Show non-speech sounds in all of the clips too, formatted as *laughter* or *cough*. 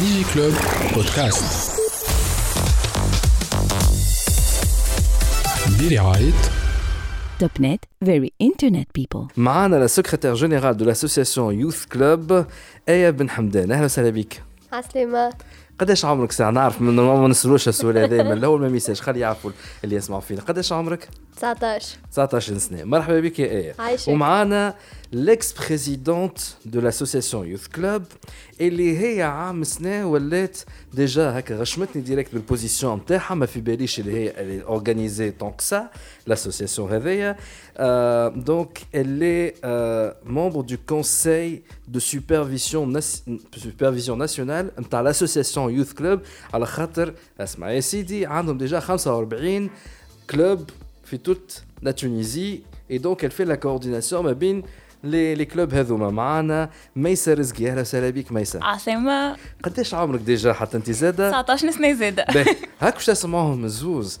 DigiClub بودكاست برعاية توب نت فيري انترنت بيبل معانا السكرتير سكرتير جينيرال دو لاسوسيسيون يوث كلوب إيه بن حمدان أهلا وسهلا بك. عسلامة. قداش عمرك ساعة؟ نعرف من ما نسلوش السؤال هذا من الأول ما ميساج. خلي يعرفوا اللي يسمعوا فينا. قداش عمرك؟ 19 19 سنة. مرحبا بك يا آية ومعانا l'ex présidente de l'association Youth Club اللي هي عام سنة ولات ديجا هكا غشمتني ديريكت بالبوزيسيون نتاعها ما في باليش اللي هي اللي اورغانيزي طون سا l'association هذيا دونك elle est euh, membre du conseil de supervision nas- supervision nationale نتاع l'association Youth Club على خاطر اسمع يا سيدي عندهم ديجا 45 كلوب في toute la Tunisie et donc elle fait la coordination ما بين Les, les clubs هذوما معانا. ميسا رزقي أهلا وسهلا بك ميسا عسامة قداش عمرك ديجا حتى انت زادة؟ 19 سنة زادة. باهي، *laughs* هاك باش تسمعوهم الزوز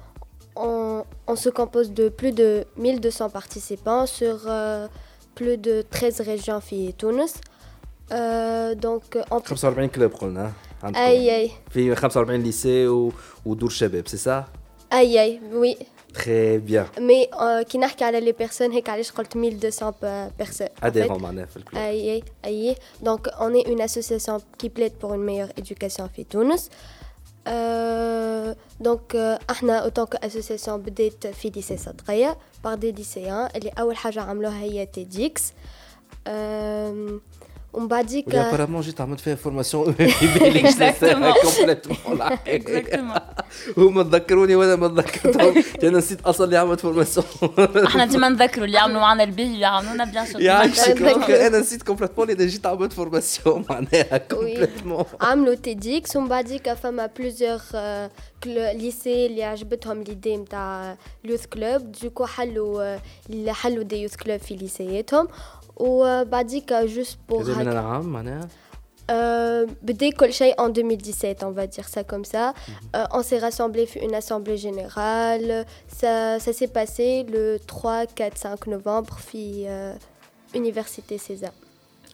on, on se compose de plus de 1200 participants sur euh, plus de 13 régions في تونس. Euh, donc, euh, en 45 كلوب قلنا عندكم. Aïe, aïe, في 45 ليسي و... ودور شباب سي سا aïe, aïe, oui. تري بيان Mais euh, qui نحكي على les personnes, هيك علاش قلت 1200 ب- personnes. En fait, اديرون معناها في الكلوب Aïe, aïe. Donc, on est une association qui plaide pour une meilleure éducation في تونس. Euh, donc, euh, احنا autant qu'association بديت في lycée صدقية par des lycéens اللي أول حاجة عملوها هي TEDx. Euh, ومن بعديك ولي ابارامون جيت عملت فيها فورماسيون *laughs* في بالك Exactement. كومبليتمون Exactement. *laughs* هما تذكروني وانا ما تذكرتهم انا نسيت اصلا اللي عملت فورماسيون احنا ديما نذكروا اللي عملوا معنا الباهي اللي عملونا بيان سور يعيشك نذكروا. دونك انا نسيت كومبليتمون اللي جيت عملت فورماسيون *laughs* معناها كومبليتمون عملوا TEDx ومن بعديك فما بلوزيغ ليسي اللي عجبتهم ليدي نتاع اليوث كلوب دوكو حلوا آه، اللي حلوا دي يوث كلوب في ليسياتهم وبعديك جوست بور هذا من العام معناها Euh, dès que le chez en 2017, on va dire ça comme ça, euh, on s'est rassemblés pour une assemblée générale. Ça, ça s'est passé le 3, 4, 5 novembre, puis euh, Université César.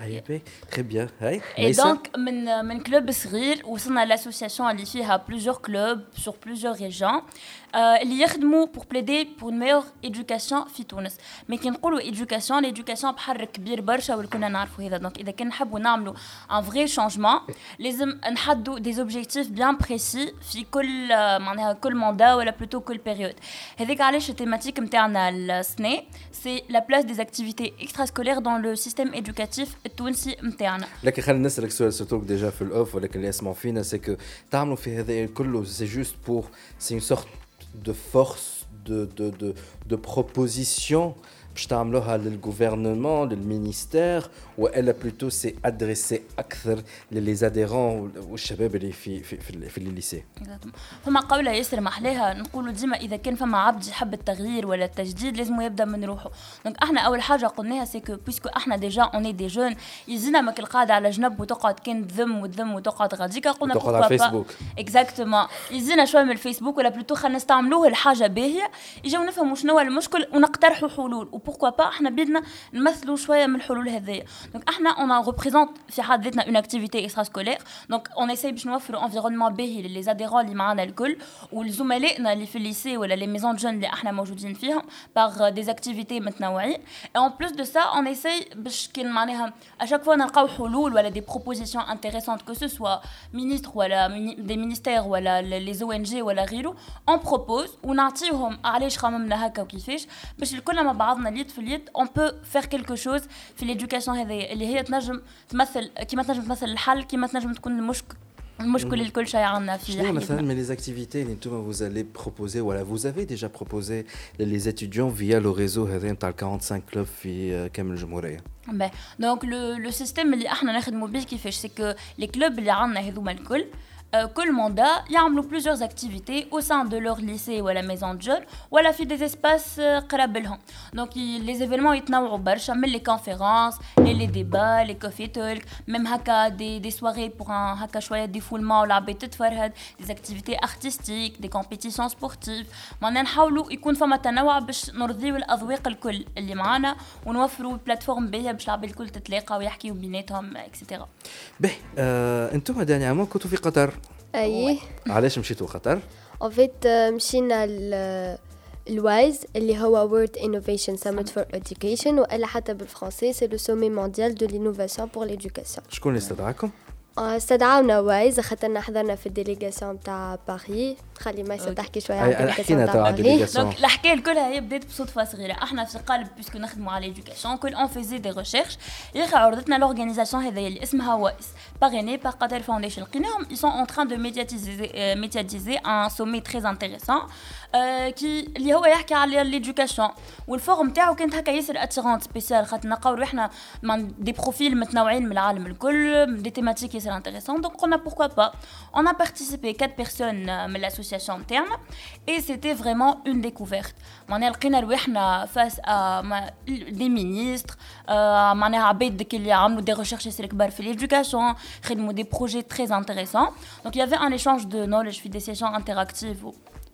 اي بي تري بيان هاي اي ميسا دونك من من كلوب صغير وصلنا لاسوسياسيون اللي فيها بلوزيور كلوب سور بلوزيور ريجون اللي يخدموا بور بليدي بور ميور ايدوكاسيون في تونس مي كي نقولوا ايدوكاسيون ليدوكاسيون بحر كبير برشا واللي كنا نعرفوا هذا دونك اذا كان نحبوا نعملوا ان فري شانجمون لازم نحدوا دي اوبجيكتيف بيان بريسي في كل آه، معناها كل ماندا ولا بلوتو كل بيريود هذيك علاش التيماتيك نتاعنا السنه سي لا بلاس دي اكتيفيتي اكسترا سكولير دون لو سيستيم ايدوكاتيف التونسي نتاعنا لكن خلينا نسألك سؤال سورتو ديجا في الأوف ولكن اللي يسمعوا فينا سي كو تعملوا في هذا كله سي جوست بور سي اون سورت دو فورس دو دو دو دو بروبوزيسيون باش تعملوها للغوفرنمون للمينيستير وإلا بلوتو سي ادريسي أكثر للي زاديرون والشباب اللي في في في, في الليسي. فما قولة ياسر محلاها نقولوا ديما إذا كان فما عبد يحب التغيير ولا التجديد لازم يبدأ من روحه دونك إحنا أول حاجة قلناها سي كو بويسكو إحنا ديجا اوني دي جون يزينا ماك القاعدة على جنب وتقعد كان تذم وتذم وتقعد غاديكا قلنا وتقعد على. الفيسبوك. إكزاكتومون يزينا شوية من الفيسبوك ولا بلوتو خلينا نستعملوه الحاجة باهية يجيو نفهموا شنو هو المشكل ونقترحوا حلول وبوركوا با احنا بدنا نمثلوا شويه من الحلول هذيا دونك احنا اون ريبريزونت في حد ذاتنا اون اكتيفيتي اكسترا سكولير دونك اون اساي باش نوفروا انفيرونمون باهي للي زاديرون اللي معانا الكل ولزملائنا اللي في الليسي ولا لي ميزون جون اللي احنا موجودين فيهم باغ دي اكتيفيتي متنوعين اي اون بلوس دو سا اون اساي باش كان معناها اشاك فوا نلقاو حلول ولا دي بروبوزيسيون انتريسونت كو سو سوا مينيستر ولا دي مينيستير ولا لي او ان جي ولا غيره اون بروبوز ونعطيهم علاش خممنا هكا وكيفاش باش الكل مع بعضنا اليد في اليد اون بو فير كيلكو شوز في ليدوكاسيون هذيا اللي هي تنجم تمثل كيما تنجم تمثل الحل كيما تنجم تكون المشكل المشكل اللي الكل شيء عندنا في شنو مثلا حياتنا من les activités اللي انتم vous allez proposer ولا vous avez déjà proposé les étudiants via le réseau هذا نتاع 45 كلوب في كامل الجمهوريه دونك لو لو سيستيم اللي احنا نخدموا به كيفاش سي كو لي كلوب اللي عندنا هذوما الكل كل mandat يعملوا plusieurs activités au sein de leur lycée ou la maison de jeunes ولا في des espaces قراب لهم donc les événements يتنوعوا برشا من les conférences les, les débats les coffee talk même هكا des, des soirées pour un هكا شويه défoulement والعباد تتفرهد des activités artistiques des compétitions sportives معناها نحاولوا يكون فما تنوع باش نرضيو الاذواق الكل اللي معانا ونوفروا بلاتفورم باهيه باش العباد الكل تتلاقى ويحكيوا بيناتهم اكسيتيرا باهي آه انتم دانيامون كنتوا في قطر أي علاش مشيتوا خطر؟ اون فيت euh, مشينا الوايز اللي هو World Innovation Summit for Education وإلا حتى بالفرنسي سي لو سومي مونديال دو لينوفاسيون بور ليدوكاسيون شكون اللي استدعاكم؟ آه، استدعونا وايز خاطرنا حضرنا في الديليغاسيون تاع باري خلي مايسا تحكي شوية على الديليغاسيون حكينا تاع باري الديليغاسيون. دونك الحكاية الكلها هي بدات بصدفه صغيره إحنا في قالب بيسكو نخدموا على ليدوكاسيون كل اون فيزي دي ريشيرش يا أخي عرضتنا لورغانيزاسيون هذيا اللي اسمها وايس باغيني بار قطر فاونديشن لقيناهم ils sont en train de médiatiser euh, médiatiser un sommet très intéressant euh, qui اللي هو يحكي على ليدوكاسيون والفورم تاعو كانت هكا ياسر اتيرونت سبيسيال خاطر نلقاو روحنا دي بروفيل متنوعين من العالم الكل دي تيماتيك intéressant. Donc on a pourquoi pas. On a participé quatre personnes euh, de l'association Terme et c'était vraiment une découverte. On a face à des ministres, euh, à des recherches sur l'éducation, des projets très intéressants. Donc il y avait un échange de knowledge, des sessions interactives.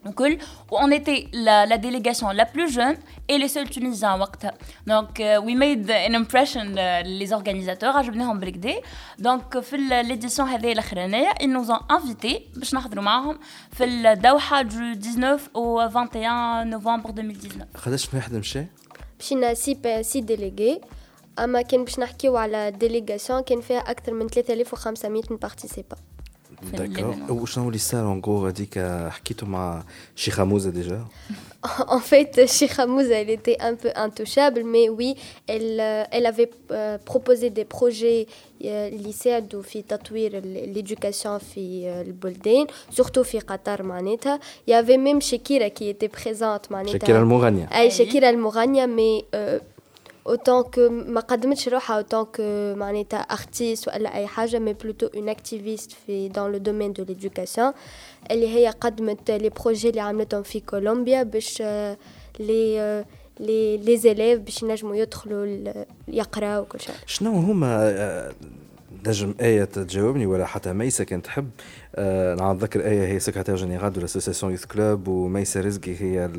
و- وكل و on était la, la délégation la plus jeune et les seuls tunisiens وقتها donc euh, we made an impression euh, les organisateurs عجبناهم بالكدا donc في ال- l'édition هذه الاخرانيه ils nous ont invités باش نحضروا معاهم في الدوحه du 19 au 21 novembre 2019 قداش واحد مشى؟ مشينا سي بي سي ديليغي اما كان باش نحكيو على ديليغاسيون كان فيها اكثر من 3500 من D'accord. en gros, déjà En fait, Sheikh elle était un peu intouchable, mais oui, elle, euh, elle avait euh, proposé des projets euh, lycéens qui tatouer l'éducation fi euh, le Boldain, surtout fi Qatar maneta. Il y avait même Shakira qui était présente maneta. Shakira Al-Mourania. Shakira Al-Mourania, mais اوتون كو ما قدمتش روحها اوتون كو معناتها ارتيست ولا اي حاجه مي بلوتو اون اكتيفيست في دون لو دومين دو ليدوكاسيون اللي هي قدمت لي بروجي اللي عملتهم في كولومبيا باش آه، لي آه، لي لي زيليف باش ينجموا يدخلوا ال- يقراوا وكل شيء شنو هما آه، نجم آية تجاوبني ولا حتى ميسة كان تحب. آه نذكر آية هي سكرتير جينيرال دو لاسوسياسيون يوث كلوب وميسة رزقي هي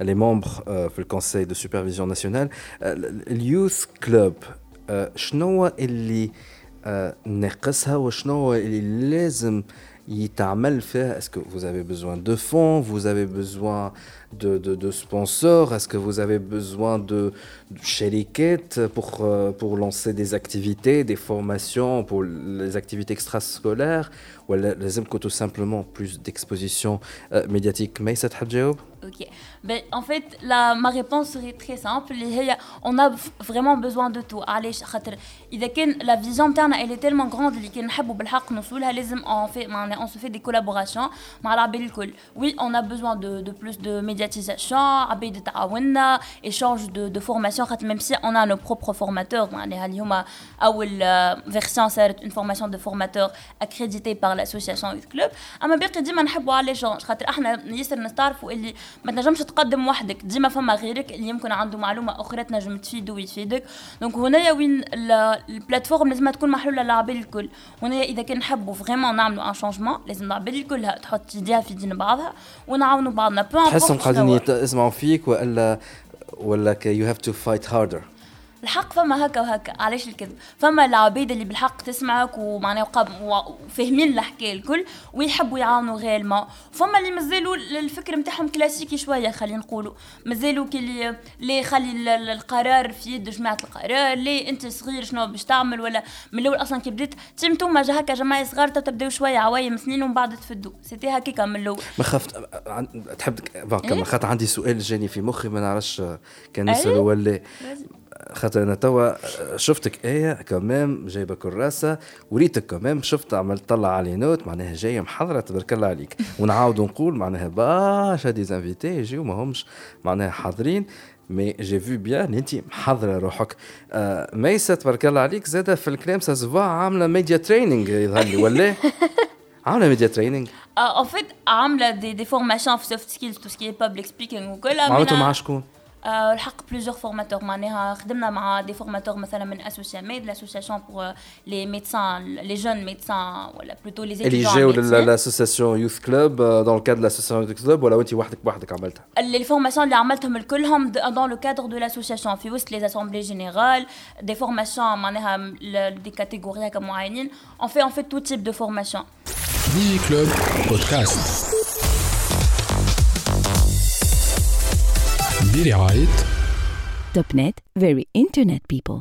لي ممبر في الكونساي دو سوبرفيزيون ناسيونال اليوث كلوب شنو اللي آه ناقصها وشنو اللي لازم يتعمل فيها Est-ce que vous avez besoin de fonds Vous avez besoin de, de, de sponsors Est-ce que vous avez besoin de, de chériquettes pour, euh, pour lancer des activités, des formations pour les activités extrascolaires Ou لازمكم tout simplement plus d'exposition euh, médiatique Mais ça تحب تجاوب Ok. Ben, en fait, la, ma réponse serait très simple. اللي هي, On a v- vraiment besoin de tout. علاش خاطر إذا كان la vision نتاعنا elle est tellement grande اللي كان نحبوا بالحق نوصلها لازم on fait معناها on se fait des collaborations مع العباد الكل. Oui, on a besoin de, de plus de médiatisation, عباد تعاوننا, échange de, de formation خاطر même si on a nos propres formateurs معناها اللي هما أول euh, version صارت une formation de formateurs accréditée par l'association Youth Club. أما باقي ديما نحبوا على l'échange خاطر أحنا ياسر نستعرفوا اللي ما تنجمش تقدم وحدك ديما فما غيرك اللي يمكن عنده معلومة أخرى تنجم تفيده ويفيدك. دونك هنايا وين ال- البلاتفورم لازم تكون محلولة للعباد الكل. هنايا إذا كان نحبوا فريمون نعملوا ان شانجمون لازم العباد الكل تحط يديها في دين بعضها ونعاونوا بعضنا تحسهم قاعدين يسمعوا فيك ولا ولا you have to fight harder. الحق فما هكا وهكا. علاش الكذب؟ فما العبيد اللي بالحق تسمعك ومعناها وقاب- وفاهمين الحكاية الكل ويحبوا يعاونوا غيرمون فما اللي مازالوا الفكر نتاعهم كلاسيكي شوية خلينا نقولوا. مازالوا كي اللي ليه خلي ال- ال- القرار في يد جماعة القرار ليه انت صغير شنو باش تعمل ولا من الأول أصلا كي بديت توما جا هكا جماعة صغار تبداو شوية عوايم سنين ومن بعد تفدوا. سيتي هكاكا من الأول. ما خفت تحب كما إيه؟ خاطر عندي سؤال جاني في مخي ما نعرفش كان أيه؟ نسأله ولا خاطر أنا توا شفتك آية كمام جايبة كراسة وريتك كمام شفت عملت طلع علي نوت معناها جاية محضرة تبارك الله عليك. *laughs* ونعاود نقول معناها برشا دي زانفيتي يجيو ما همش معناها حاضرين مي جي فيو بيان انت محضره روحك. آه ميسة تبارك الله عليك زادة في الكلام سازفا عاملة ميديا تريننج يظهر لي ولا؟ *laughs* عاملة ميديا تريننج ان فيت عاملة دي دي فورماسيون في سوفت سكيلز تو سكي بابليك سبيكينغ وكل عملتوا مع شكون؟ آه، الحق بليزيور فورماتور معناها خدمنا مع دي فورماتور مثلا من اسوسيا ميد لاسوسياسيون بور لي ميدسان لي جون ميدسان ولا بلوتو لي اللي جاوا لاسوسياسيون يوث كلوب دون الكادر لاسوسياسيون يوث كلوب ولا انت وحدك بوحدك عملتها؟ لي فورماسيون اللي عملتهم الكلهم دون لو كادر دو لاسوسياسيون في وسط لي اسامبلي جينيرال دي فورماسيون معناها دي كاتيجوري هكا معينين اون في اون في تو تيب دو فورماسيون ديجي كلوب direct. .NET, very internet people.